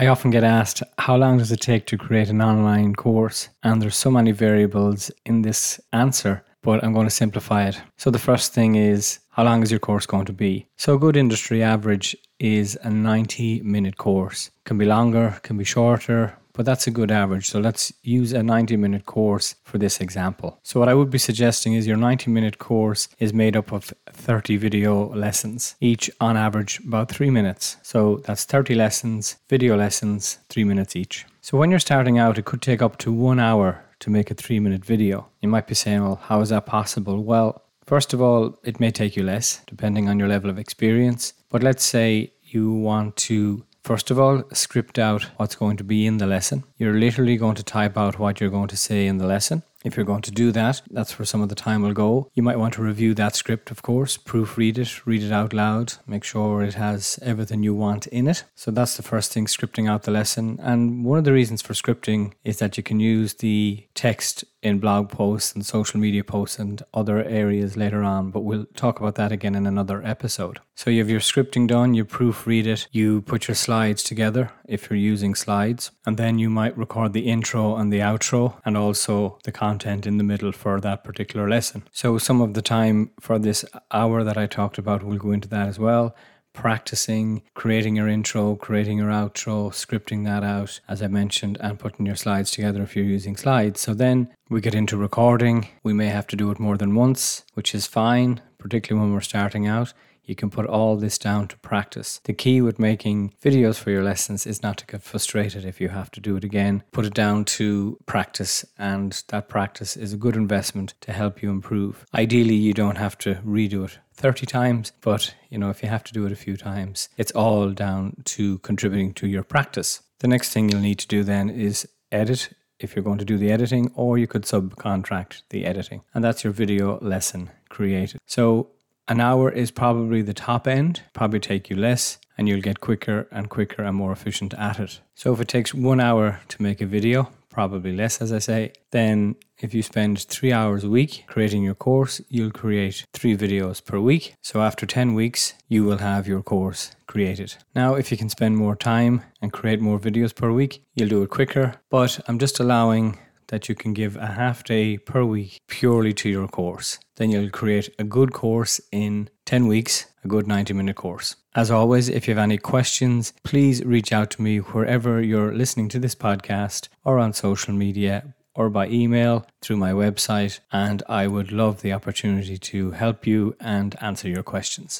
I often get asked, how long does it take to create an online course? And there's so many variables in this answer, but I'm going to simplify it. So the first thing is, how long is your course going to be? So a good industry average is a 90 minute course. Can be longer, can be shorter, but that's a good average. So let's use a 90 minute course for this example. So, what I would be suggesting is your 90 minute course is made up of 30 video lessons, each on average about three minutes. So, that's 30 lessons, video lessons, three minutes each. So, when you're starting out, it could take up to one hour to make a three minute video. You might be saying, well, how is that possible? Well, First of all, it may take you less, depending on your level of experience. But let's say you want to First of all, script out what's going to be in the lesson. You're literally going to type out what you're going to say in the lesson. If you're going to do that, that's where some of the time will go. You might want to review that script, of course, proofread it, read it out loud, make sure it has everything you want in it. So that's the first thing, scripting out the lesson. And one of the reasons for scripting is that you can use the text in blog posts and social media posts and other areas later on, but we'll talk about that again in another episode. So you have your scripting done, you proofread it, you put your slides together if you're using slides, and then you might record the intro and the outro and also the content in the middle for that particular lesson. So some of the time for this hour that I talked about, we'll go into that as well practicing creating your intro, creating your outro, scripting that out, as I mentioned, and putting your slides together if you're using slides. So then we get into recording. We may have to do it more than once, which is fine, particularly when we're starting out. You can put all this down to practice. The key with making videos for your lessons is not to get frustrated if you have to do it again. Put it down to practice, and that practice is a good investment to help you improve. Ideally, you don't have to redo it 30 times, but you know, if you have to do it a few times, it's all down to contributing to your practice. The next thing you'll need to do then is edit if you're going to do the editing, or you could subcontract the editing, and that's your video lesson created. So, an hour is probably the top end, probably take you less, and you'll get quicker and quicker and more efficient at it. So, if it takes one hour to make a video, probably less, as I say, then if you spend three hours a week creating your course, you'll create three videos per week. So after 10 weeks, you will have your course created. Now, if you can spend more time and create more videos per week, you'll do it quicker. But I'm just allowing that you can give a half day per week purely to your course. Then you'll create a good course in 10 weeks, a good 90 minute course. As always, if you have any questions, please reach out to me wherever you're listening to this podcast or on social media or by email through my website, and I would love the opportunity to help you and answer your questions.